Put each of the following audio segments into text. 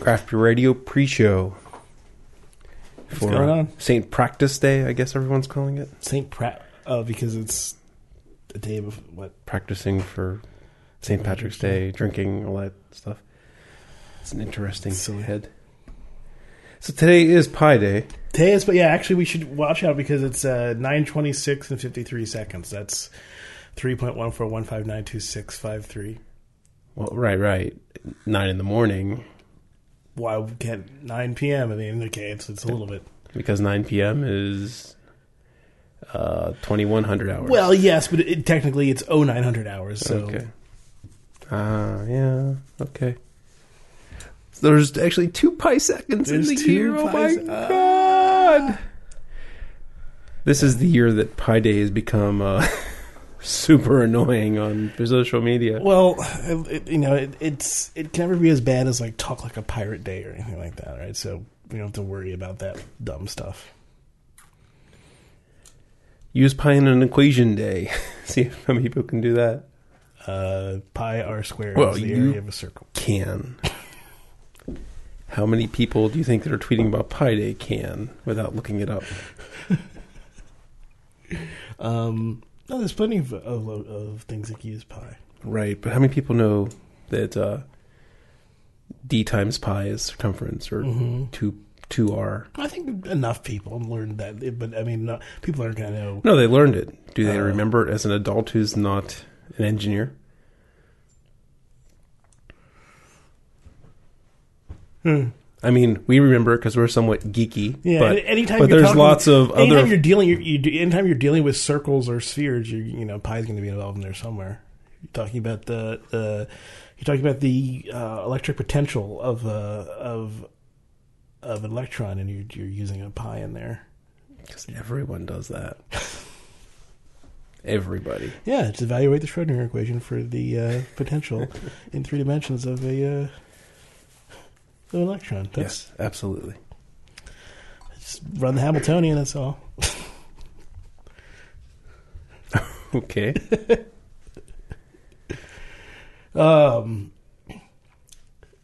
Craft Beer Radio pre-show for going uh, on? St. Practice Day, I guess everyone's calling it. Saint Pratt. Oh, because it's a day of what? Practicing for St. Patrick's Day, drinking, all that stuff. It's an interesting Silly. head. So today is Pi Day. Today is, but yeah, actually, we should watch out because it's uh, nine twenty six and fifty three seconds. That's three point one four one five nine two six five three. Well, right, right. Nine in the morning Why can't nine p.m. I mean, okay, it's it's a little bit. because 9 p.m. is uh, 2100 hours. Well, yes, but it, technically it's oh nine hundred hours. So Okay. Ah, yeah. Okay. There's actually two pi seconds There's in the year. Oh my se- ah. god! This is the year that Pi Day has become uh, super annoying on social media. Well, it, you know, it, it's it can never be as bad as like talk like a pirate day or anything like that, right? So we don't have to worry about that dumb stuff. Use pi in an equation day. See how many people can do that. Uh, pi r squared Well, is the you- area of a circle. Can. How many people do you think that are tweeting about Pi Day can without looking it up? Um, no, there's plenty of, of, of things that use pi. Right, but how many people know that uh, d times pi is circumference, or Mm-hmm. two two r? I think enough people learned that, but I mean, no, people aren't going to know. No, they learned it. Do they Uh. remember it as an adult who's not an engineer? Hmm. I mean, we remember because we're somewhat geeky. Yeah, but, anytime. but you're there's talking- lots of anytime other. you're dealing, you, you, anytime you're dealing with circles or spheres, you you know, pi is going to be involved in there somewhere. You're talking about the the you're talking about the uh, electric potential of uh, of of an electron, and you're you're using a pi in there. Because everyone does that. Everybody. Yeah, to evaluate the Schrodinger equation for the uh, potential in three dimensions of a electron. That's yes, absolutely. just run the Hamiltonian. That's all. Okay. Um,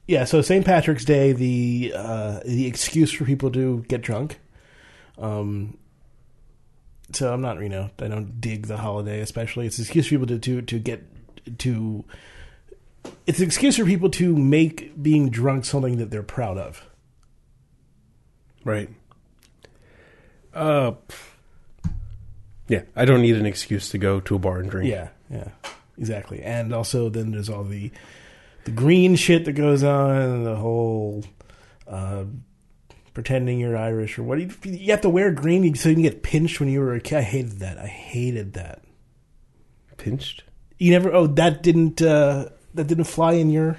yeah, so St. Patrick's Day, the uh, the excuse for people to get drunk. Um, so I'm not, you know, I don't dig the holiday, especially. It's an excuse for people to to to get to. It's an excuse for people to make being drunk something that they're proud of. Right. Uh, yeah, I don't need an excuse to go to a bar and drink. Yeah, yeah, exactly. And also, then there's all the the green shit that goes on, and the whole uh, pretending you're Irish or what. You, you have to wear green so you can get pinched when you were a kid. I hated that. I hated that. Pinched? You never. Oh, that didn't. Uh, that didn't fly in your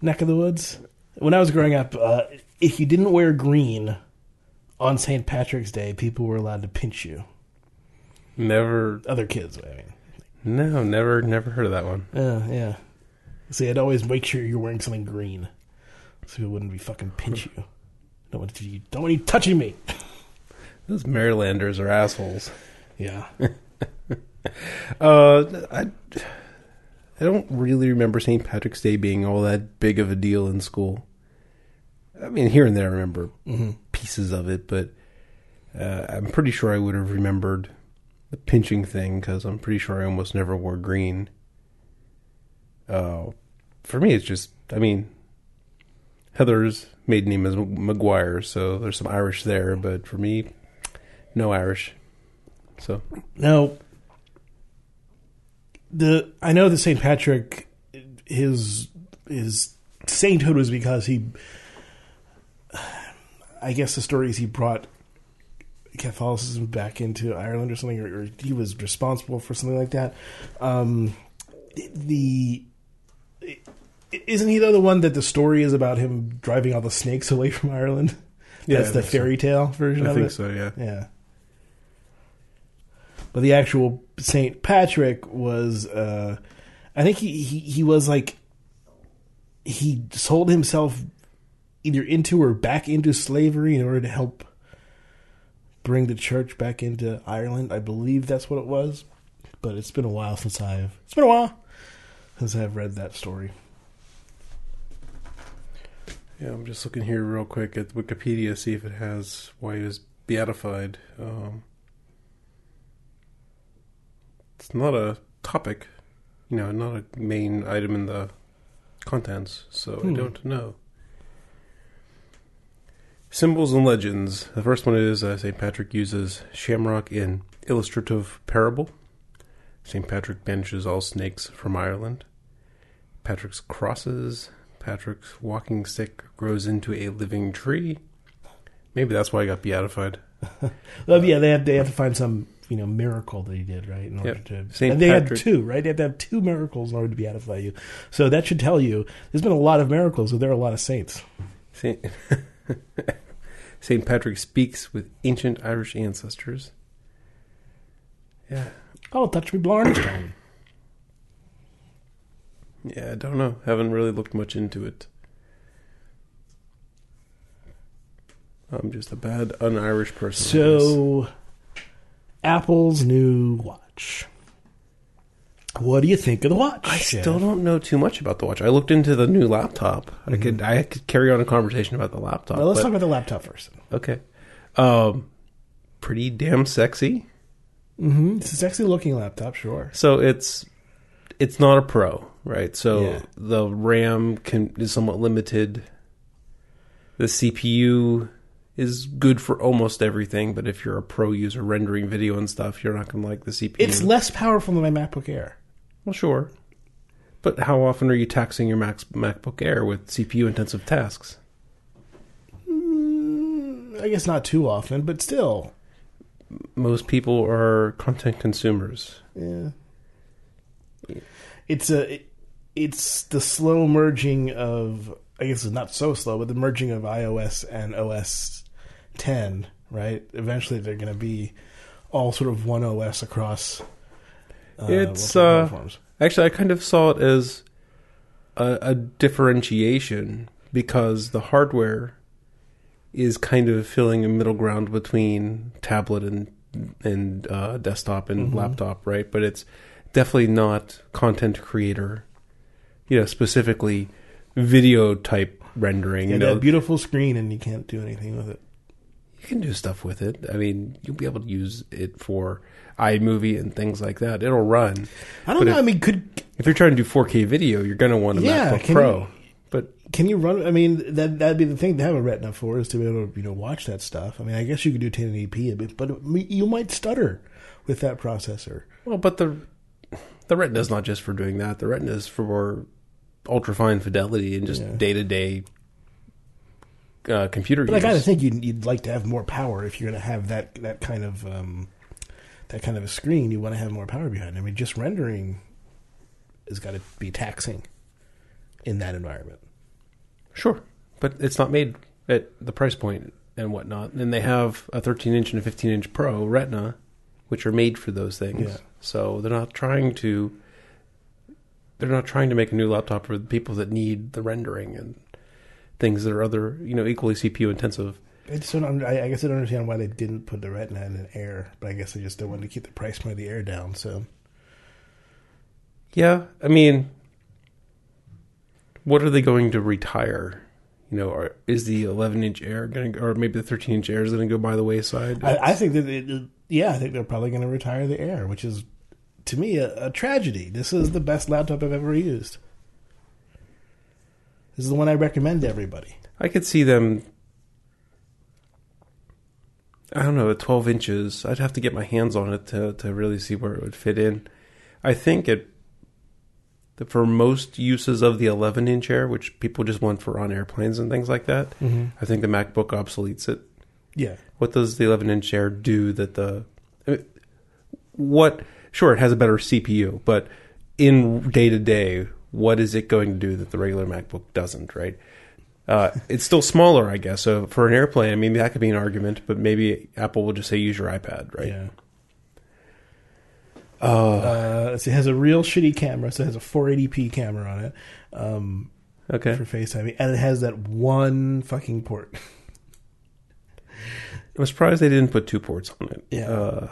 neck of the woods. When I was growing up, uh, if you didn't wear green on St. Patrick's Day, people were allowed to pinch you. Never. Other kids, I mean. No, never, never heard of that one. Yeah, yeah. See, I'd always make sure you're wearing something green, so people wouldn't be fucking pinch you. Don't want you, don't want you touching me. Those Marylanders are assholes. Yeah, Uh, I, I don't really remember St. Patrick's Day being all that big of a deal in school. I mean, here and there I remember mm-hmm. pieces of it, but uh, I'm pretty sure I would have remembered the pinching thing because I'm pretty sure I almost never wore green. Uh, for me, it's just, I mean, Heather's maiden name is McGuire, so there's some Irish there, but for me, no Irish. So, Now, the I know that Saint Patrick, his his sainthood was because he. I guess the story is he brought Catholicism back into Ireland or something, or, or he was responsible for something like that. Um, the isn't he though the one that the story is about him driving all the snakes away from Ireland? Yeah, That's I the think so. fairy tale version I of think it. so, yeah. Yeah. But the actual Saint Patrick was, uh, I think he, he he was like, he sold himself either into or back into slavery in order to help bring the church back into Ireland. I believe that's what it was. But it's been a while since I've it's been a while since I've read that story. Yeah, I'm just looking here real quick at Wikipedia, see if it has why he was beatified. Um, it's not a topic, you know, not a main item in the contents, so Hmm. I don't know. Symbols and legends. The first one is uh, St. Patrick uses shamrock in illustrative parable. St. Patrick banishes all snakes from Ireland. Patrick's crosses. Patrick's walking stick grows into a living tree. Maybe that's why I got beatified. Well, yeah, they have they have to find some you know miracle that he did right in order Yep. to. Saint and they Patrick- had two, right? They have to have two miracles in order to beatify you. So that should tell you there's been a lot of miracles, so there are a lot of saints. Saint, Saint Patrick speaks with ancient Irish ancestors. Yeah, Oh, touch me, Blarnstone. yeah. I don't know. Haven't really looked much into it. I'm just a bad un-Irish person. So, Apple's new watch. What do you think of the watch? I still don't know too much about the watch. I looked into the new laptop. I could I could carry on a conversation about the laptop. Well, let's but- talk about the laptop first. Okay. Um, pretty damn sexy. Mm-hmm. It's a sexy looking laptop, sure. So it's it's not a pro, right? So Yeah. the RAM can is somewhat limited. The CPU is good for almost everything, but if you're a pro user rendering video and stuff, you're not going to like the CPU. It's less powerful than my MacBook Air. well, sure. But how often are you taxing your Mac, MacBook Air with CPU intensive tasks? Mm, I guess not too often, but still. Most people are content consumers. Yeah. It's a it- it's the slow merging of I guess it's not so slow, but the merging of iOS and OS 10, right? Eventually they're going to be all sort of one OS across uh, It's, uh, platforms. Actually, I kind of saw it as a, a differentiation because the hardware is kind of filling a middle ground between tablet and and uh, desktop and Mhm. laptop, right? But it's definitely not content creator, you know, specifically video type rendering. Yeah, you know, beautiful screen and you can't do anything with it. You can do stuff with it. I mean, you'll be able to use it for iMovie and things like that. It'll run. I don't But know. if- I mean, could If you're trying to do 4K video, you're going to want a Yeah, MacBook Pro. you- but Can you run? I mean, that that'd be the thing to have a Retina for is to be able to you know watch that stuff. I mean, I guess you could do 1080p, but but you might stutter with that processor. well, but the the Retina is not just for doing that. The Retina is for ultra fine fidelity and just day to day computer But I use. gotta think you'd, you'd like to have more power if you're gonna have that that kind of um, that kind of a screen. You want to have more power behind. it. I mean, just rendering has got to be taxing in that environment. Sure, but it's not made at the price point and whatnot. And they have a 13 inch and a 15 inch Pro Retina, which are made for those things. Yeah. So they're not trying to. They're not trying to make a new laptop for the people that need the rendering and things that are other, you know, equally CPU intensive. I just don't. I, I guess I don't understand why they didn't put the Retina in an Air, but I guess they just don't want to keep the price point of the Air down. So Yeah, I mean, what are they going to retire? You know, are, is the 11 inch Air going to, or maybe the 13 inch Air is going to go by the wayside? I, I think that it, yeah, I think they're probably going to retire the Air, which is to me a, a tragedy. This is the best laptop I've ever used. This is the one I recommend to everybody. I could see them. I don't know, at 12 inches. I'd have to get my hands on it to, to really see where it would fit in. I think it, for most uses of the 11 inch Air, which people just want for on airplanes and things like that, Mm-hmm. I think the MacBook obsoletes it. Yeah, What does the 11 inch Air do that the. I mean, what. Sure, it has a better CPU, but in day to day, what is it going to do that the regular MacBook doesn't, right? Uh, it's still smaller, I guess. So for an airplane, I mean, that could be an argument, but maybe Apple will just say use your iPad, right? yeah. Oh, Uh, it has a real shitty camera, so it has a 480p camera on it um, okay. for FaceTiming, and it has that one fucking port. I'm surprised they didn't put two ports on it. Yeah. Uh,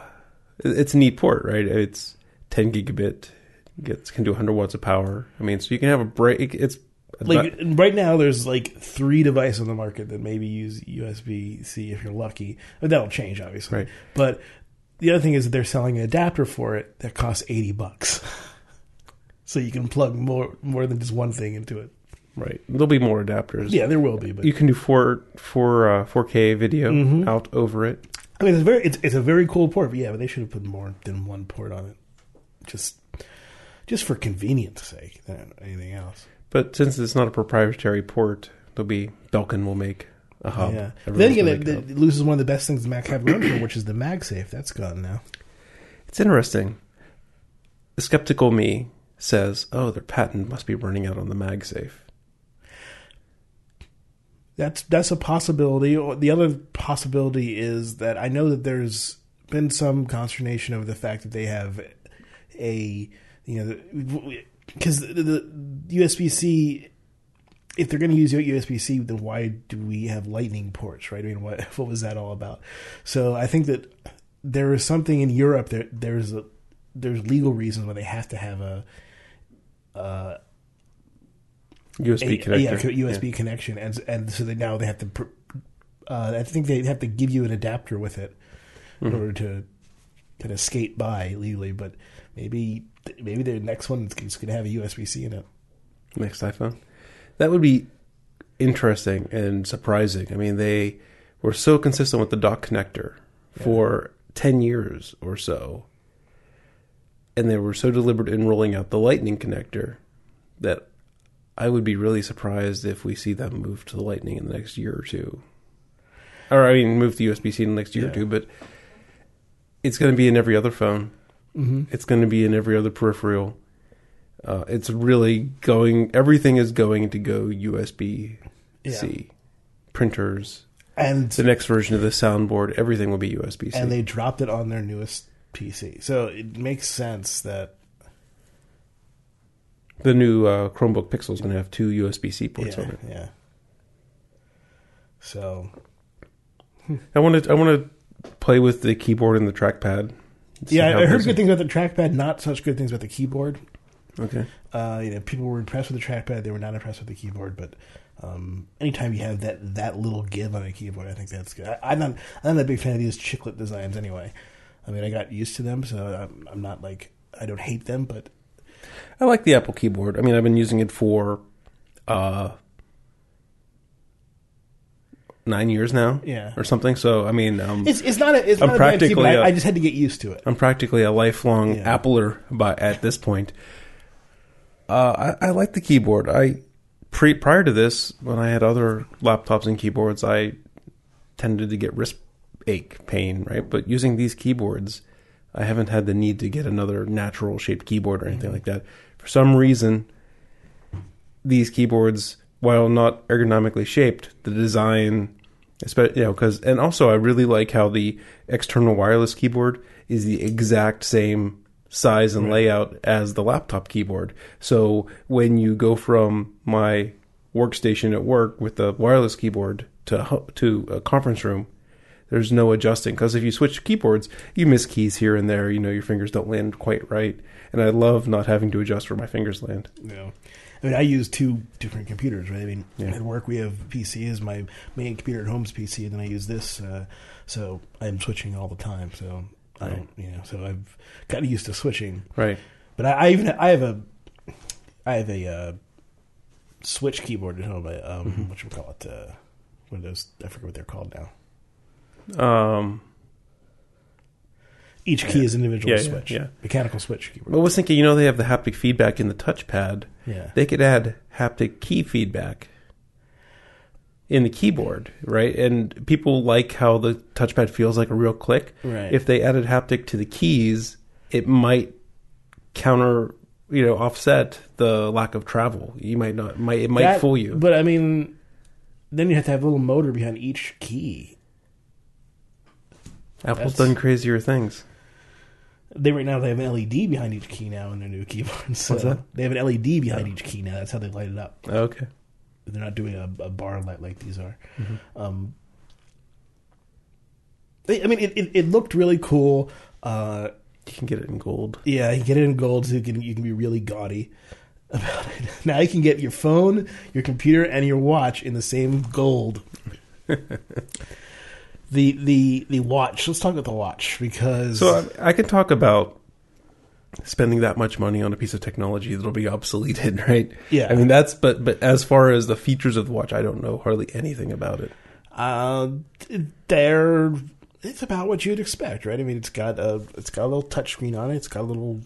it- it's a neat port, right? It's 10 gigabit, gets can do 100 watts of power. I mean, so you can have a break. It's Like right now, there's like three devices on the market that maybe use USB C if you're lucky. But that'll change, obviously. Right. But the other thing is that they're selling an adapter for it that costs eighty bucks, so you can plug more more than just one thing into it. right, there'll be more adapters. Yeah, there will be, but you can do four four uh, 4K video Mhm. out over it. I mean, it's very it's, it's a very cool port. But yeah, but they should have put more than one port on it, just just for convenience sake than anything else. But since it's not a proprietary port, there'll be Belkin will make a hub. Yeah. Then again, it, it loses one of the best things the Mac have going for, which is the MagSafe. That's gone now. It's interesting. The skeptical me says, "Oh, their patent must be running out on the MagSafe." That's that's a possibility. The other possibility is that I know that there's been some consternation over the fact that they have a you know because the, the USB C. If they're going to use USB C, then why do we have Lightning ports, right? I mean, what what was that all about? So I think that there is something in Europe. that there's a there's legal reasons why they have to have a uh, USB a- connector. yeah, USB connection, and and so they now they have to. Uh, I think they have to give you an adapter with it in Mhm. order to kind of skate by legally. But maybe maybe the next one is going to have a USB C in it. next iPhone. That would be interesting and surprising. I mean, they were so consistent with the dock connector for 10 years or so. And they were so deliberate in rolling out the Lightning connector that I would be really surprised if we see them move to the Lightning in the next year or two. Or, I mean, move to USB C in the next year or two, but it's going to be in every other phone. Mm-hmm. It's going to be in every other peripheral. Uh, it's really going. Everything is going to go USB C. Printers. And The next version of the soundboard, everything will be USB C. and they dropped it on their newest PC, so it makes sense that the new uh, Chromebook Pixel is going to have two USB C ports yeah, on it. yeah. So I want to. I want to play with the keyboard and the trackpad. Yeah, I heard good things about the trackpad, not such good things about the keyboard. Okay. Uh, you know, people were impressed with the trackpad. They were not impressed with the keyboard. But um, anytime you have that that little give on a keyboard, I think that's good. I, I'm not I'm not a big fan of these chiclet designs anyway. I mean, I got used to them, so I'm, I'm not like I don't hate them, but I like the Apple keyboard. I mean, I've been using it for uh, nine years now, Yeah. or something. So I mean, um, it's it's not a it's I'm not a bad keyboard. practically I, just had to get used to it. I'm practically a lifelong Yeah. Appler by at this point. Uh, I, I like the keyboard. I pre prior to this, when I had other laptops and keyboards, I tended to get wrist ache pain, right? But using these keyboards, I haven't had the need to get another natural shaped keyboard or anything like that. For some reason, these keyboards, while not ergonomically shaped, the design, espe- you know, because and also I really like how the external wireless keyboard is the exact same size and Right. layout as the laptop keyboard. So when you go from my workstation at work with the wireless keyboard to to a conference room, there's no adjusting because if you switch keyboards, you miss keys here and there. You know your fingers don't land quite right, and I love not having to adjust where my fingers land. Know, I mean, I use two different computers, right? I mean, Yeah. at work we have PCs. my main computer at home's PC, and then I use this, uh, so I'm switching all the time. So I don't, you know, so I've gotten used to switching. Right. But I, I even I have a I have a uh, switch keyboard at home. I, um, Mhm. What you call it? Uh, what are those? I forget what they're called now. Um, Each key Yeah. is an individual Yeah, switch. yeah. Mechanical switch keyboard. I was thinking, you know, they have the haptic feedback in the touchpad. yeah. They could add haptic key feedback in the keyboard, right? And people like how the touchpad feels like a real click. Right. If they added haptic to the keys, it might counter, you know, offset the lack of travel. You might not, might it might That- fool you. But I mean, then you have to have a little motor behind each key. Apple's that's- done crazier things. They right now they have an LED behind each key now in their new keyboards. So What's that? They have an LED behind each key now. That's how they light it up. Okay. They're not doing a, a bar light like these are. Mhm. Um, they- I mean, it, it, it looked really cool. Uh, You can get it in gold. yeah, you get it in gold, so you can you can be really gaudy. about it. Now you can get your phone, your computer, and your watch in the same gold. the the the watch. Let's talk about the watch because So I, I can talk about spending that much money on a piece of technology that'll be obsoleted, right? Yeah. I mean that's but but as far as the features of the watch, I don't know hardly anything about it. uh, they're it's about what you'd expect, right? I mean, it's got a it's got a little touchscreen on it. It's got a little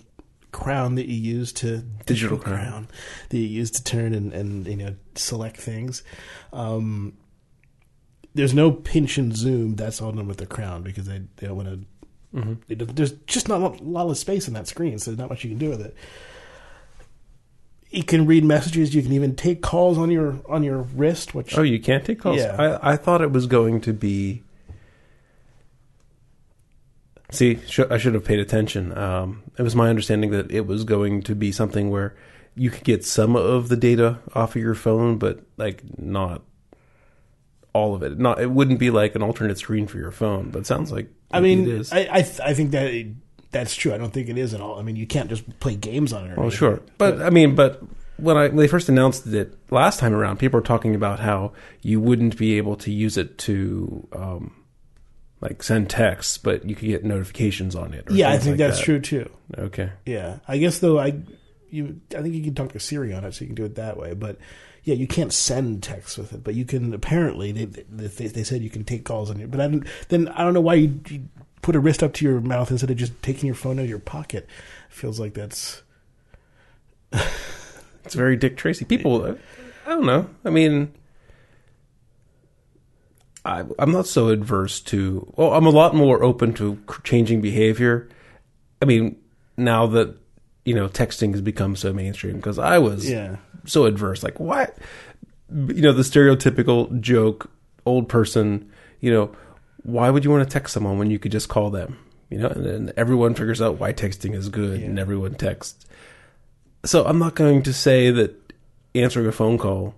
crown that you use to Digital crown. that you use to turn and, and you know select things. Um, there's no pinch and zoom. That's all done with the crown because they they don't want to. Mm-hmm. There's just not a lot of space in that screen, so there's not much you can do with it. You can read messages. You can even take calls on your on your wrist, which Oh, you can't take calls. Yeah. I I thought it was going to be. See, sh- I should have paid attention. Um, it was my understanding that it was going to be something where you could get some of the data off of your phone, but like not all of it. Not it wouldn't be like an alternate screen for your phone. But it sounds like I mean, it is. I I, th- I think that it, that's true. I don't think it is at all. I mean, you can't just play games on it. Well, anything. sure, but I mean, but when I when they first announced it last time around, people were talking about how you wouldn't be able to use it to um, like send texts, but you could get notifications on it. yeah, I think like that's that. true too. Okay, Yeah, I guess though I you I think you can talk to Siri on it, so you can do it that way. But yeah, you can't send text with it, but you can. Apparently, they they, they said you can take calls on it. But I then I don't know why you, you put a wrist up to your mouth instead of just taking your phone out of your pocket. feels like that's it's very Dick Tracy. People, I don't know. I mean. I, I'm not so adverse to. Well, I'm a lot more open to changing behavior. I mean, now that you know texting has become so mainstream, because I was yeah. So adverse. Like what? You know, the stereotypical joke, old person. You know, why would you want to text someone when you could just call them? You know, and then everyone figures out why texting is good, and everyone texts. So I'm not going to say that answering a phone call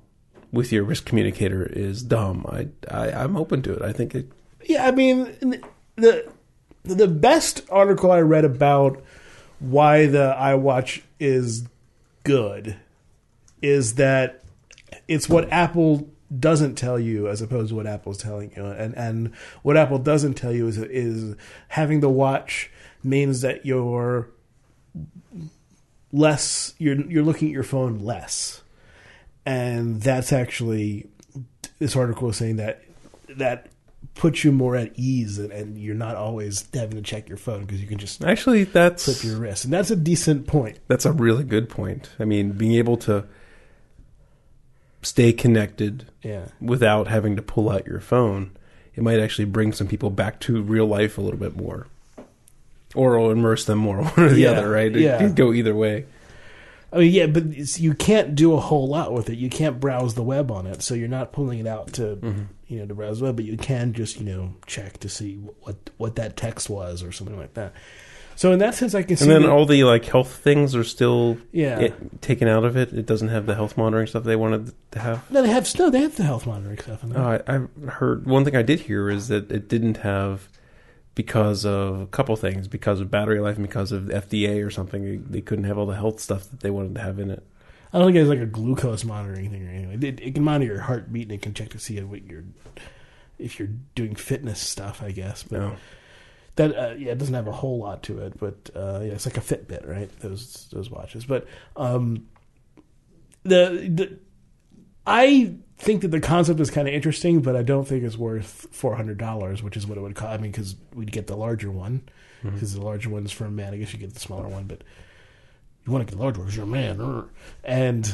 with your risk communicator is dumb. I, I I'm open to it. I think it. Yeah, I mean the the best article I read about why the iWatch is good is that it's what Apple doesn't tell you as opposed to what Apple's telling you. And and what Apple doesn't tell you is is having the watch means that you're less you're you're looking at your phone less. And that's actually this article is saying that that puts you more at ease and, and you're not always having to check your phone because you can just Actually, that's flip your wrist. And that's a decent point. That's a really good point. I mean, being able to stay connected Yeah. without having to pull out your phone, it might actually bring some people back to real life a little bit more. Or immerse them more, one or the Yeah, other, right? It yeah. can go either way. I mean, yeah, but you can't do a whole lot with it. You can't browse the web on it, so you're not pulling it out to Mm-hmm. you know to browse the web. But you can just you know check to see what what that text was or something like that. So in that sense, I can see. And then that- all the like health things are still yeah. it, taken out of it. It doesn't have the health monitoring stuff they wanted to have. no, they have no, they have the health monitoring stuff in there. Oh, I, I heard one thing I did hear is that it didn't have because of a couple things, because of battery life and because of FDA or something. They, they couldn't have all the health stuff that they wanted to have in it. I don't think it has like a glucose monitoring thing or anything. It, it can monitor your heartbeat and it can check to see what you're if you're doing fitness stuff. I guess, but No. That uh, yeah, it doesn't have a whole lot to it. But uh, yeah, it's like a Fitbit, right? Those those watches. But um, the the I think that the concept is kind of interesting, but I don't think it's worth four hundred dollars, which is what it would cost. I mean, because we'd get the larger one, Mm-hmm. because the larger one's for a man. I guess you get the smaller one, but you want to get the larger one because you're a man, and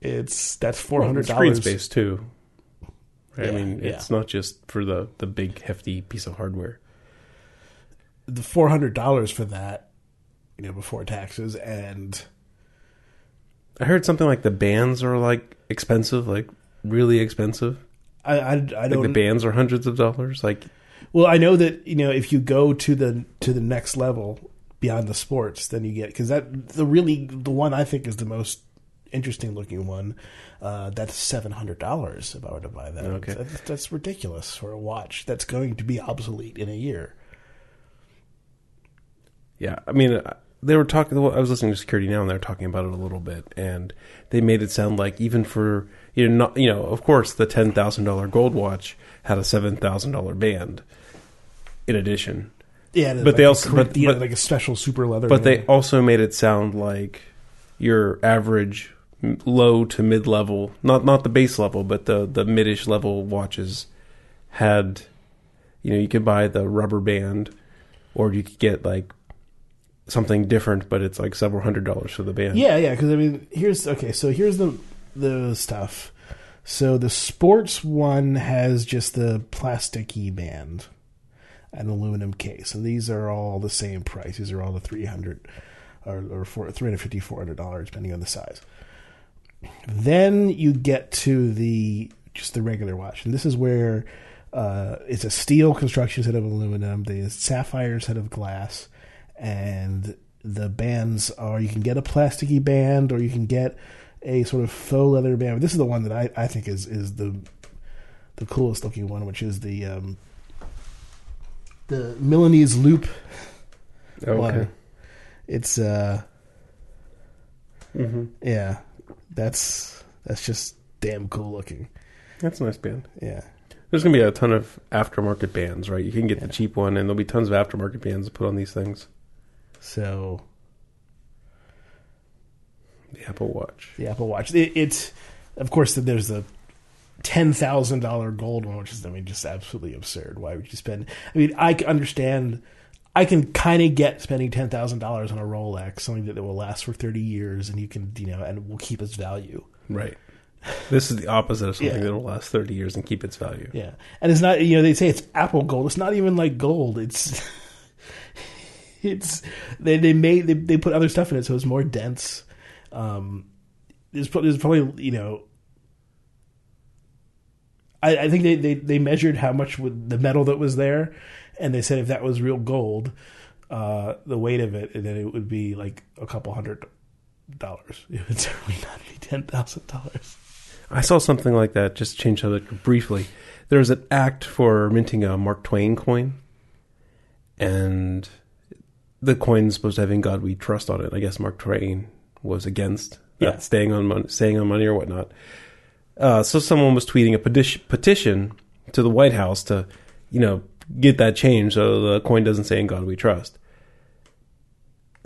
it's that's four hundred dollars. screen dollars. space too. Right? I Yeah, mean, yeah. it's not just for the the big hefty piece of hardware. The four hundred dollars for that, you know, before taxes, and I heard something like the bands are like expensive, like really expensive. I I, I Like don't the bands are hundreds of dollars. Like Well, I know that you know if you go to the to the next level beyond the sports, then you get because that the really the one I think is the most interesting looking one. Uh, that's seven hundred dollars if I were to buy that. Okay. That's, that's ridiculous for a watch that's going to be obsolete in a year. Yeah, I mean, I- they were talking. I was listening to Security Now, and they were talking about it a little bit, and they made it sound like even for you know, not, you know, of course, the ten thousand dollar gold watch had a seven thousand dollar band in addition, Yeah, But they also- but- know, but- like a special super leather. but they also made it sound like your average low to mid level, not not the base level, but the the midish level watches had, you know, you could buy the rubber band, or you could get like something different, but it's like several hundred dollars for the band. Yeah, yeah. Because I mean, here's okay. So here's the the stuff. So the sports one has just the plasticky band, an aluminum case, and these are all the same price. These are all the three hundred or or four, 350 400 dollars depending on the size. Then you get to the just the regular watch, and this is where uh, it's a steel construction instead of aluminum. The sapphire instead of glass, and the bands are you can get a plasticky band or you can get a sort of faux leather band. This is the one that I, I think is is the the coolest looking one, which is the um, the Milanese loop okay. one. It's uh hmm yeah, that's that's just damn cool looking. That's a nice band. Yeah. There's gonna be a ton of aftermarket bands, right? You can get Yeah. the cheap one, and there'll be tons of aftermarket bands to put on these things. So The Apple Watch. the Apple Watch, it, it's of course there's the ten thousand dollar gold one, which is I mean just absolutely absurd. Why would you spend? I mean, I can understand. I can kind of get spending ten thousand dollars on a Rolex, something that will last for thirty years, and you can you know and will keep its value. Right. This is the opposite of something Yeah. that will last 30 years and keep its value. Yeah, and it's not you know they say it's Apple gold. It's not even like gold. It's it's they they made they, they put other stuff in it so it's more dense. Um, there's, pro- there's probably you know. I, I think they, they, they measured how much would the metal that was there, and they said if that was real gold, uh, the weight of it, and then it would be like a couple hundred dollars. It would certainly not be ten thousand dollars. I saw something like that, just change subject briefly. There was an act for minting a Mark Twain coin, and the coin's supposed to have "In God We Trust" on it. I guess Mark Twain was against that Yeah. staying on money, staying on money or whatnot. Uh, so someone was tweeting a petition, petition to the White House to, you know, get that changed so the coin doesn't say "In God We Trust."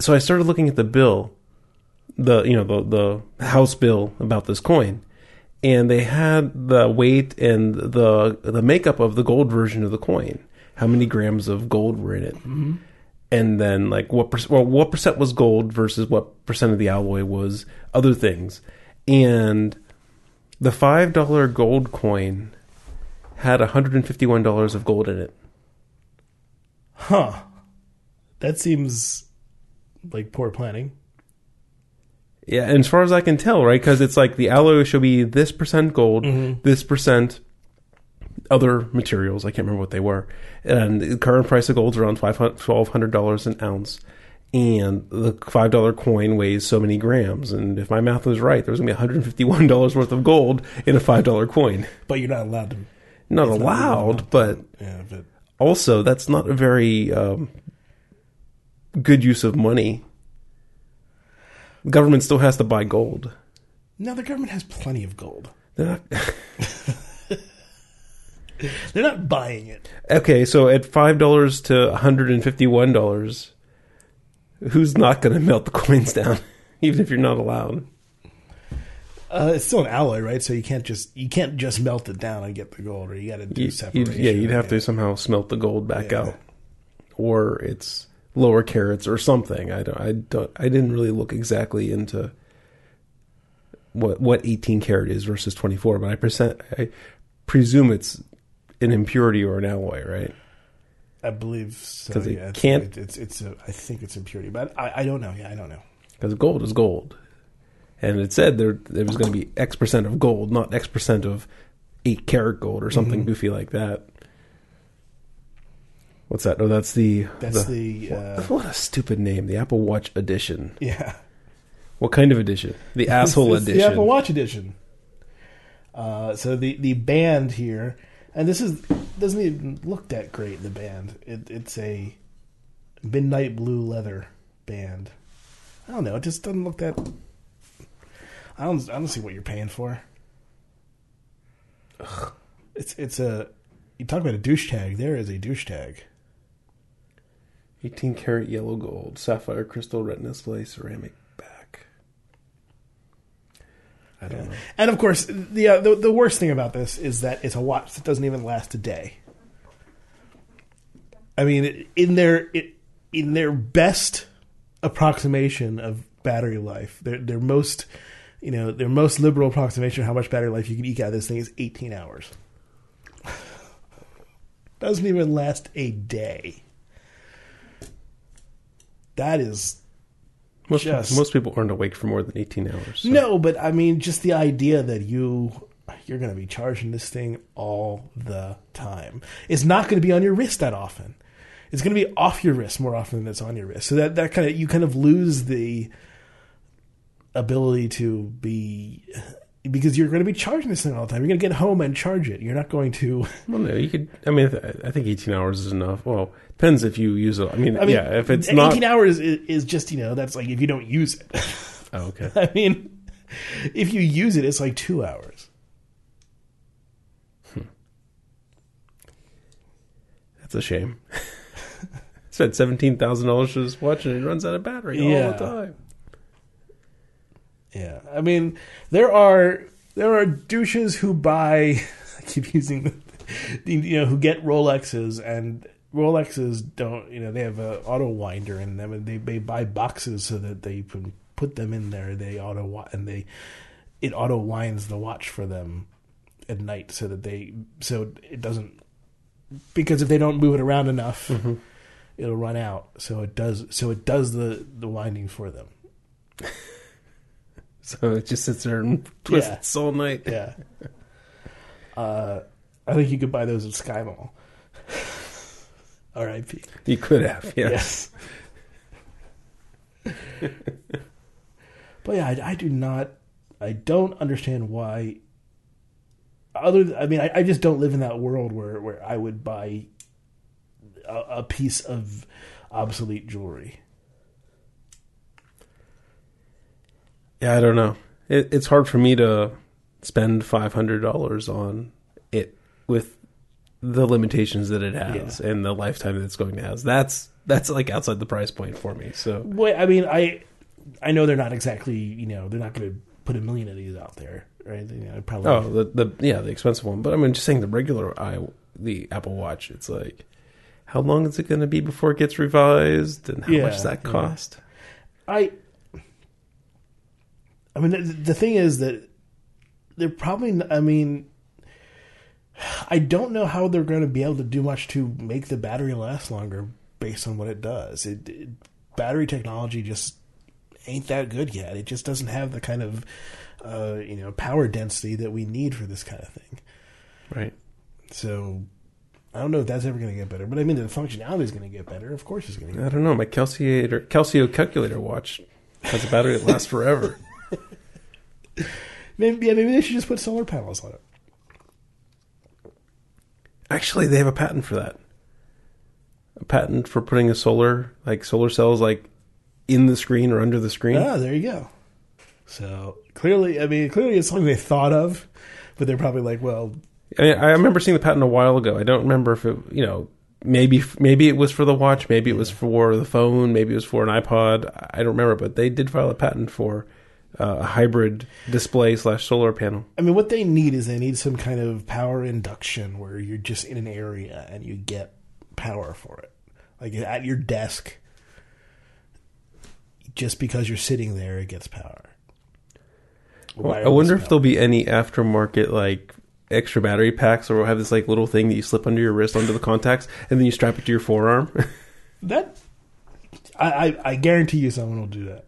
So I started looking at the bill, the you know the the House bill about this coin, and they had the weight and the the makeup of the gold version of the coin. How many grams of gold were in it? Mm-hmm. And then like what perc- well, what percent was gold versus what percent of the alloy was other things. And the five dollar gold coin had hundred and fifty one dollars of gold in it. Huh. That seems like poor planning. Yeah, and as far as I can tell, right? Because it's like the alloy should be this percent gold, Mhm. this percent other materials. I can't remember what they were. And the current price of gold is around twelve hundred dollars an ounce, and the five dollar coin weighs so many grams. And if my math was right, there's gonna be one hundred fifty one dollars worth of gold in a five dollar coin. But you're not allowed to. Not It's not allowed, allowed. but Yeah, but also that's not a very um, good use of money. The government still has to buy gold. no, the government has plenty of gold. They're not. They're not buying it. Okay, so at five dollars to one hundred and fifty-one dollars, who's not going to melt the coins down, even if you're not allowed? Uh, it's still an alloy, right? So you can't just you can't just melt it down and get the gold, or you got to do You- separation. yeah, you'd have to somehow smelt the gold back Yeah. out, or it's lower carats or something. I don't. I don't. I didn't really look exactly into what what eighteen carat is versus twenty-four, but I percent. I presume it's an impurity or an alloy, right? I believe so. 'Cause it yeah, it's, can't- it- it's it's a, I think it's impurity, but I, I don't know. Yeah, I don't know. because gold is gold, and it said there there was going to be X percent of gold, not X percent of eight karat gold or something Mhm. goofy like that. What's that? Oh, that's the That's the, uh, what a stupid name. The Apple Watch edition. Yeah, What kind of edition? The asshole It's- it's edition. the Apple Watch edition. Uh, so the the band here, and this is doesn't even look that great. The band, it, it's a midnight blue leather band. I don't know. It just doesn't look that. I don't. I don't see what you're paying for. It's it's a. You talk about a douche tag. There is a douche tag. 18 karat yellow gold, sapphire crystal retina display, ceramic back. I don't know. And of course, the, uh, the the worst thing about this is that it's a watch that doesn't even last a day. I mean, in their in their best approximation of battery life, their their most you know their most liberal approximation of how much battery life you can eke out of this thing is 18 hours. doesn't even last a day. That is Most, Just- most people aren't awake for more than 18 hours. so- No, but I mean, just the idea that you you're going to be charging this thing all the time. It's not going to be on your wrist that often. It's going to be off your wrist more often than it's on your wrist. So that that kind of you kind of lose the ability to be because you're going to be charging this thing all the time. You're going to get home and charge it. You're not going to. Well, no, you could. I mean, I th- I think 18 hours is enough. Well, depends if you use it. I mean, I mean, yeah, if it's 18 not. hours is, is just you know that's like if you don't use it. Oh, okay. I mean, if you use it, it's like two hours. Hmm. That's a shame. Spent seventeen thousand dollars for this watch, and it runs out of battery Yeah. all the time. Yeah, I mean, there are there are douches who buy. I keep using, the, you know, who get Rolexes and Rolexes don't. You know, they have a auto winder in them, and they they buy boxes so that they can put them in there. They auto and they it auto winds the watch for them at night so that they so it doesn't because if they don't move it around enough, mm-hmm. it'll run out. So it does. So it does the the winding for them. So it just sits there and twists Yeah. all night. Yeah. Uh, I think you could buy those at SkyMall. R.I.P. You could have, yes. Yes. but yeah, I, I do not. I don't understand why. Other, th- I mean, I, I just don't live in that world where where I would buy a, a piece of obsolete jewelry. Yeah, I don't know. It, it's hard for me to spend five hundred dollars on it with the limitations that it has Yeah. and the lifetime that it's going to have. That's that's like outside the price point for me. So Boy, I mean, I I know they're not exactly, you know, they're not going to put a million of these out there, right? You know, probably. oh, the the yeah the expensive one. But I mean, just saying the regular i the Apple Watch. It's like how long is it going to be before it gets revised, and how Yeah, much does that yeah. cost? I, I mean, the, the thing is that they're probably. I mean, I don't know how they're going to be able to do much to make the battery last longer based on what it does. It, it battery technology just ain't that good yet. It just doesn't have the kind of uh, you know power density that we need for this kind of thing. Right. So. I don't know if that's ever going to get better, but I mean the functionality is going to get better. Of course, it's going to get I don't know. My calculator Casio calculator watch has a battery that lasts forever. Maybe, yeah, maybe they should just put solar panels on it. Actually, they have a patent for that. A patent for putting a solar, like solar cells, like in the screen or under the screen. Ah, there you go. So clearly, I mean, clearly it's something they thought of, but they're probably like, well, I, I remember seeing the patent a while ago. I don't remember if it, you know, maybe maybe it was for the watch, maybe it was for the phone, maybe it was for an iPod. I don't remember, but they did file a patent for uh, a hybrid display slash solar panel. I mean, what they need is they need some kind of power induction where you're just in an area and you get power for it, like at your desk. Just because you're sitting there, it gets power. I wonder if Wireless there'll be any aftermarket like extra battery packs, or we'll have this like little thing that you slip under your wrist, under the contacts, and then you strap it to your forearm. that. I, I I guarantee you, someone will do that.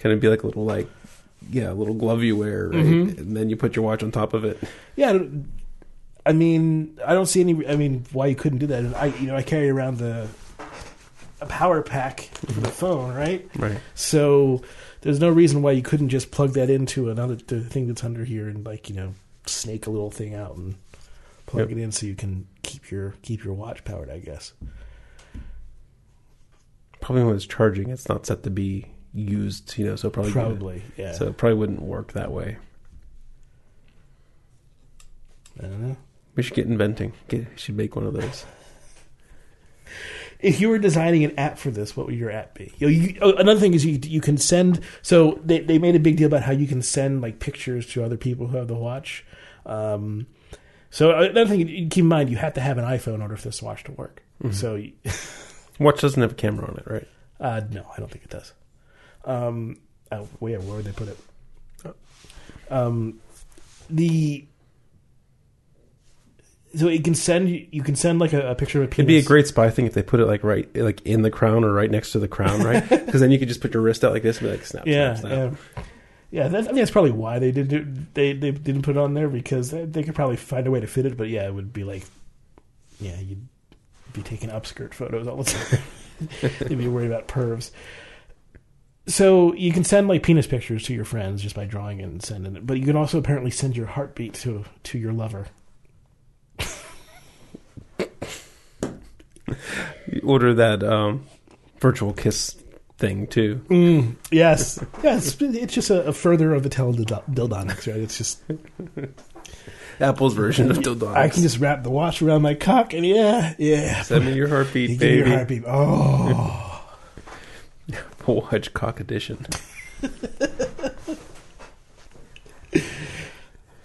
Kind of be like a little like yeah, a little glove you wear, right? Mhm. and then you put your watch on top of it. Yeah, I mean, I don't see any. I mean, why you couldn't do that? And I, you know, I carry around the a power pack for the phone, right? Right. So there's no reason why you couldn't just plug that into another the thing that's under here and like you know snake a little thing out and plug Yep. it in so you can keep your keep your watch powered. I guess. Probably when it's charging, it's not set to be used, you know, so probably Probably, yeah. so it probably wouldn't work that way. I don't know. We should get inventing. Get should make one of those. If you were designing an app for this, what would your app be? You know, you, oh, another thing is you you can send. So they they made a big deal about how you can send like pictures to other people who have the watch. Um, so another thing keep in mind, you have to have an iPhone in order for this watch to work. So you- Watch doesn't have a camera on it, right? Uh, no, I don't think it does. Um, oh, where where would they put it? Um, the so it can send you can send like a, a picture of a penis. It'd be a great spy thing if they put it like right, like in the crown or right next to the crown, right? Because then you could just put your wrist out like this and be like, snap, yeah snap, snap. yeah yeah. That, I mean, that's probably why they didn't they they didn't put it on there because they, they could probably find a way to fit it. But yeah, it would be like yeah you'd be taking upskirt photos all the time. You'd be worried about pervs. So you can send like penis pictures to your friends just by drawing it and sending it, but you can also apparently send your heartbeat to to your lover. You order that um, virtual kiss thing too. Mm, yes, yes. It's just a, a further of the teledildonics, right? It's just Apple's version of Dildonics. I can just wrap the watch around my cock, and yeah, yeah. send me your heartbeat, You give me baby. your heartbeat. Oh, Watch cock edition.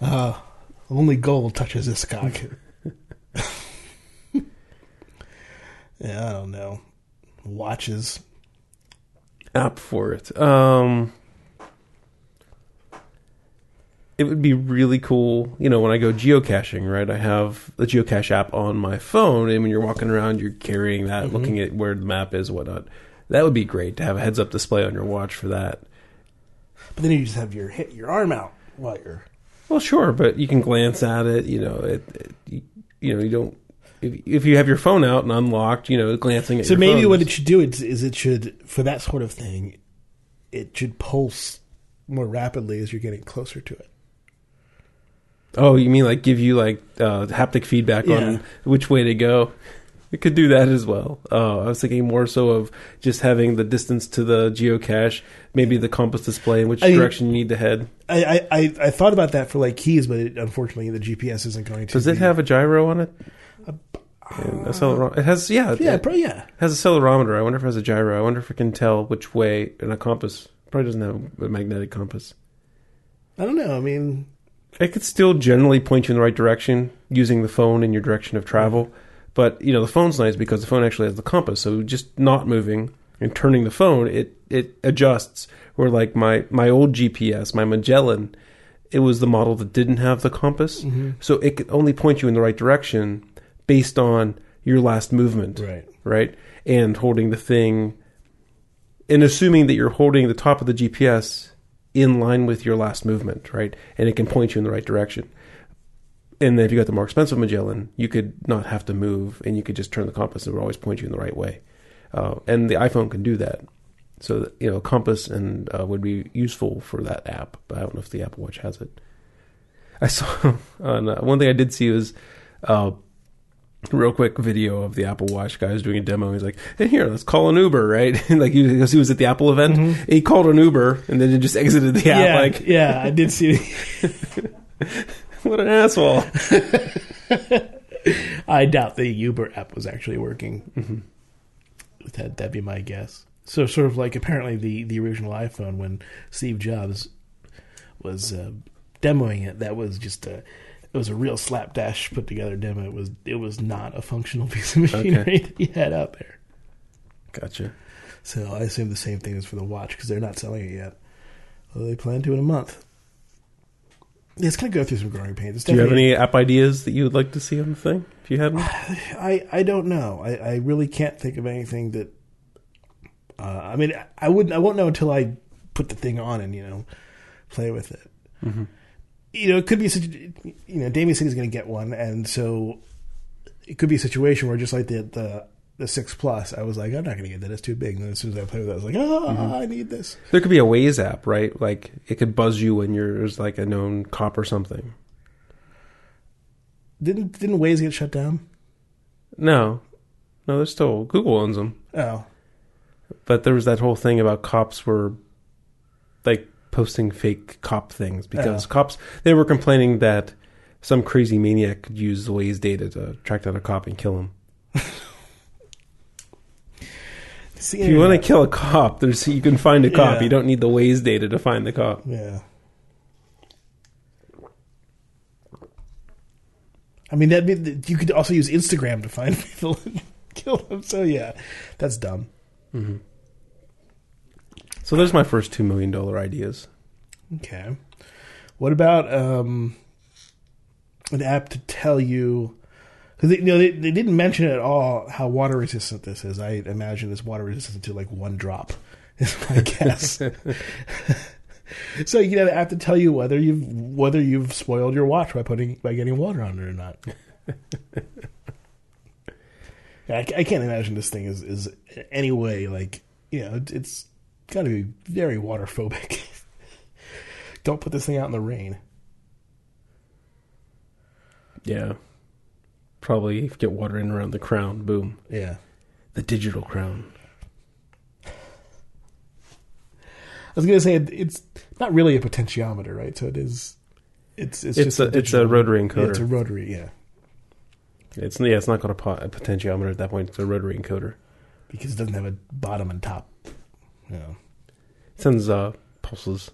uh, only gold touches this cock. yeah, I don't know. Watches. app for it. Um, it would be really cool, you know, when I go geocaching, right? I have the geocache app on my phone, and when you're walking around, you're carrying that, Mm-hmm. looking at where the map is, whatnot. That would be great to have a heads up display on your watch for that. But then you just have your hit your arm out while you're. Well, sure, but you can glance at it. You know, it, it you, you know, you don't. If, if you have your phone out and unlocked, you know, glancing at So your maybe phone what it should do is, is it should for that sort of thing, it should pulse more rapidly as you're getting closer to it. Oh, you mean like give you like uh, haptic feedback Yeah. on which way to go? It could do that as well. Uh, I was thinking more so of just having the distance to the geocache, maybe the compass display in which I direction you need to head. I, I, I, thought about that for like keys, but it, unfortunately the GPS isn't going to. Does it be- have a gyro on it? And a accelerom- it has, yeah, Yeah, it pro, yeah. has a accelerometer. I wonder if it has a gyro. I wonder if it can tell which way and a compass. Probably doesn't have a magnetic compass. I don't know. I mean, It could still generally point you in the right direction using the phone in your direction of travel. But you know the phone's nice because the phone actually has the compass. So just not moving and turning the phone, it it adjusts. Where like my my old GPS, my Magellan, it was the model that didn't have the compass, mm-hmm. so it could only point you in the right direction based on your last movement, right. right? And holding the thing, and assuming that you're holding the top of the GPS in line with your last movement, right? And it can point you in the right direction. And then if you got the more expensive Magellan, you could not have to move, and you could just turn the compass, and it would always point you in the right way. Uh, and the iPhone can do that. So that, you know, compass and uh, would be useful for that app. But I don't know if the Apple Watch has it. I saw on uh, one thing I did see was uh, real quick video of the Apple Watch guy was doing a demo. He's like, "Hey, here, let's call an Uber, right?" Like he, because he was at the Apple event, he called an Uber and then it just exited the app. Mm-hmm. yeah, Like, yeah, I did see. what an asshole! I doubt the Uber app was actually working. That that'd be my guess. So sort of like apparently the the original iPhone when Steve Jobs was uh, demoing it, that was just a it was a real slapdash put together demo. It was it was not a functional piece of machinery that he had out there. Gotcha. So I assume the same thing is for the watch because they're not selling it yet. Although they plan to in a month. Yeah, it's gonna go through some growing pains. It's Do you have any app ideas that you would like to see on the thing? If you had one, I, I don't know. I, I really can't think of anything that. Uh, I mean, I wouldn't. I won't know until I put the thing on and you know play with it. You know, it could be. such. You know, Damien he's going to get one, and so it could be a situation where just like the the the six plus, I was like, I'm not going to get that. It's too big. And then as soon as I played with it, I was like, ah, I need this. there could be a Waze app, right? Like it could buzz you when you're there's like a known cop or something. Didn't didn't Waze get shut down? No, no, they're still Google owns them. Oh, But there was that whole thing about cops were like posting fake cop things because Yeah. cops they were complaining that some crazy maniac could use the Waze data to track down a cop and kill him. See, If you want to kill a cop, there's you can find a cop. Yeah. You don't need the Waze data to find the cop. Yeah. I mean, that you could also use Instagram to find people and kill them. So yeah, that's dumb. So there's my first two million dollar ideas. Okay. What about um, an app to tell you? Because you know they, they didn't mention at all how water resistant this is. I imagine it's water resistant to like one drop. Is my guess. so you can have to tell you whether you've whether you've spoiled your watch by putting by getting water on it or not. I, I can't imagine this thing is is any way like you know it, it's got to be very water phobic. Don't put this thing out in the rain. Yeah, probably get water in around the crown. Boom, Yeah. the digital crown. I was gonna say it's not really a potentiometer, right? So it is. It's it's, It's just a, it's a rotary Yeah, encoder. it's a rotary, yeah, It's yeah, it's not got a, po- a potentiometer at that point. It's a rotary encoder. because it doesn't have a bottom and top. You know. It sends uh, pulses,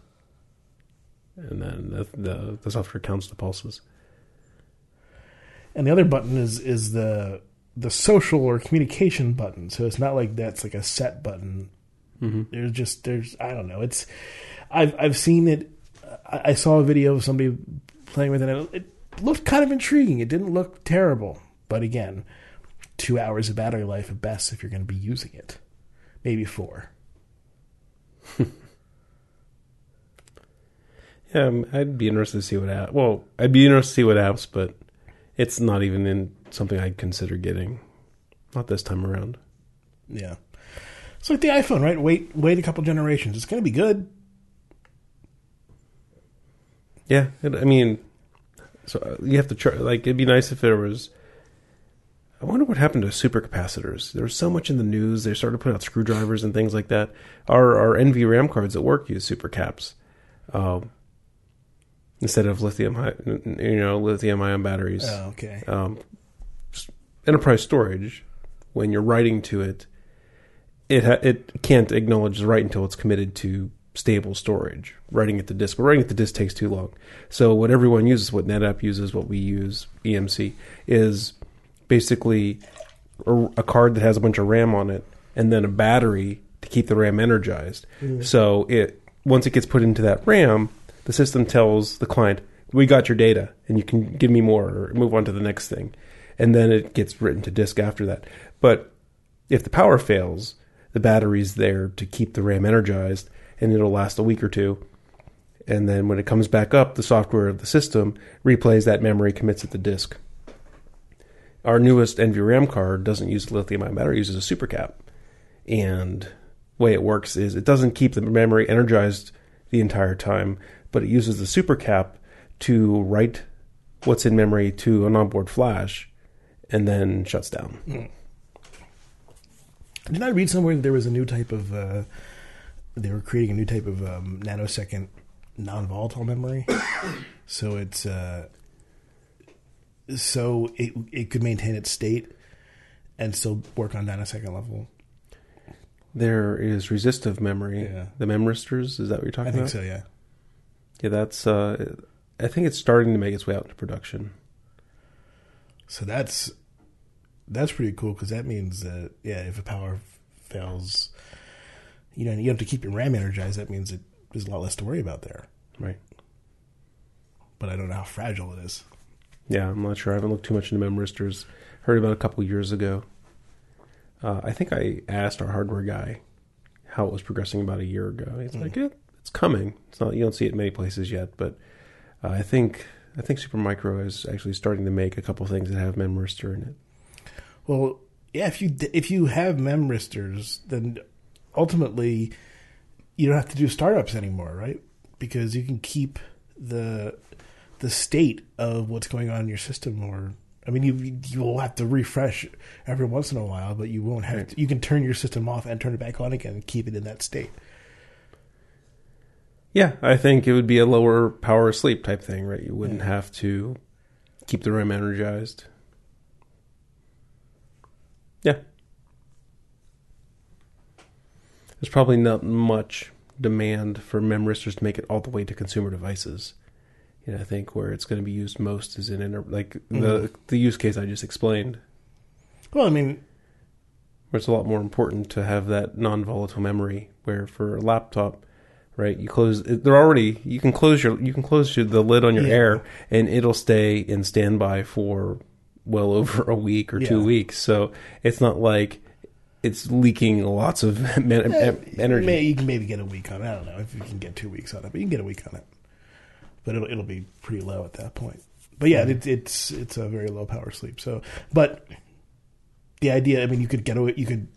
and then the, the the software counts the pulses. And the other button is is the the social or communication button. So it's not like that's like a set button. Mm-hmm. There's just there's I don't know. It's I've I've seen it. I, I saw a video of somebody playing with it. And it looked kind of intriguing. It didn't look terrible, but again, two hours of battery life at best if you're going to be using it. Maybe four. Yeah, um, I'd be interested to see what apps. Well, I'd be interested to see what apps, but it's not even in something I'd consider getting. Not this time around. Yeah. It's like the iPhone, right? Wait, wait a couple generations. It's going to be good. Yeah, it, I mean, so uh, you have to try. Like, it'd be nice if there was. I wonder what happened to supercapacitors. There was so much in the news. They started putting out screwdrivers and things like that. Our our NVRAM cards at work use supercaps um, instead of lithium, you know, lithium ion batteries. Oh, okay. um, enterprise storage, when you're writing to it, it ha- it can't acknowledge the write until it's committed to stable storage. Writing at the disk, but writing it to disk takes too long. So what everyone uses, what NetApp uses, what we use, EMC, is basically a, a card that has a bunch of RAM on it, and then a battery to keep the RAM energized. So it once it gets put into that RAM, the system tells the client, "We got your data, and you can give me more or move on to the next thing." And then it gets written to disk after that. But if the power fails, the battery's there to keep the RAM energized, and it'll last a week or two. And then when it comes back up, the software of the system replays that memory, commits it to disk. Our newest NVRAM card doesn't use lithium ion battery, it uses a supercap. And the way it works is it doesn't keep the memory energized the entire time, but it uses the supercap to write what's in memory to an onboard flash and then shuts down. Did I read somewhere that there was a new type of uh, they were creating a new type of um, nanosecond non-volatile memory, so it's uh, so it it could maintain its state and still work on nanosecond level. There is resistive memory. Yeah. The memristors, is that what you're talking about? I think about? so. Yeah. Yeah, that's uh I think it's starting to make its way out into production. So that's that's pretty cool because that means that yeah, if a power fails, you know, you have to keep your RAM energized. That means it, there's a lot less to worry about there. Right. But I don't know how fragile it is. Yeah, I'm not sure. I haven't looked too much into memristors. Heard about it a couple years ago. Uh, I think I asked our hardware guy how it was progressing about a year ago. He's like, yeah, "It's coming. It's not. You don't see it many places yet, but uh, I think I think Supermicro is actually starting to make a couple things that have memristor in it." Well, yeah, if you if you have memristors, then ultimately you don't have to do startups anymore, right? Because you can keep the the state of what's going on in your system or I mean, you you will have to refresh every once in a while, but you won't have. Right. To, you can turn your system off and turn it back on again and keep it in that state. Yeah, I think it would be a lower power sleep type thing, right? You wouldn't have to keep the RAM energized. Yeah. There's probably not much demand for memristors to make it all the way to consumer devices. You know, I think where it's going to be used most is in inter- like the mm-hmm. the use case I just explained, Well, I mean, where it's a lot more important to have that non-volatile memory. Where for a laptop, right, you close they're already you can close your you can close your, the lid on your Yeah. air and it'll stay in standby for well over a week or two weeks. So it's not like it's leaking lots of eh, energy. may- you can maybe get a week on it. I don't know if you can get two weeks on it, but you can get a week on it. But it'll it'll be pretty low at that point. But yeah, it, it's it's a very low power sleep. So, but the idea, I mean, you could get away, you could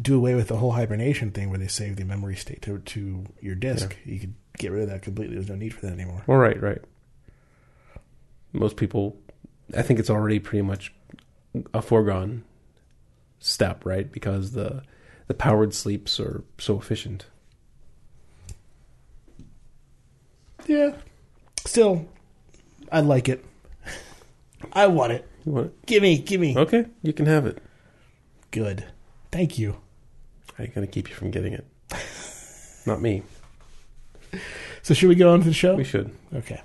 do away with the whole hibernation thing where they save the memory state to to your disk. You could get rid of that completely. There's no need for that anymore. Well, right, right. Most people, I think it's already pretty much a foregone step, right? Because the the powered sleeps are so efficient. Yeah. Still, I like it. I want it. You want it? Give me, give me. Okay, you can have it. Good. Thank you. I ain't gonna keep you from getting it. Not me. So should we go on to the show? We should. Okay.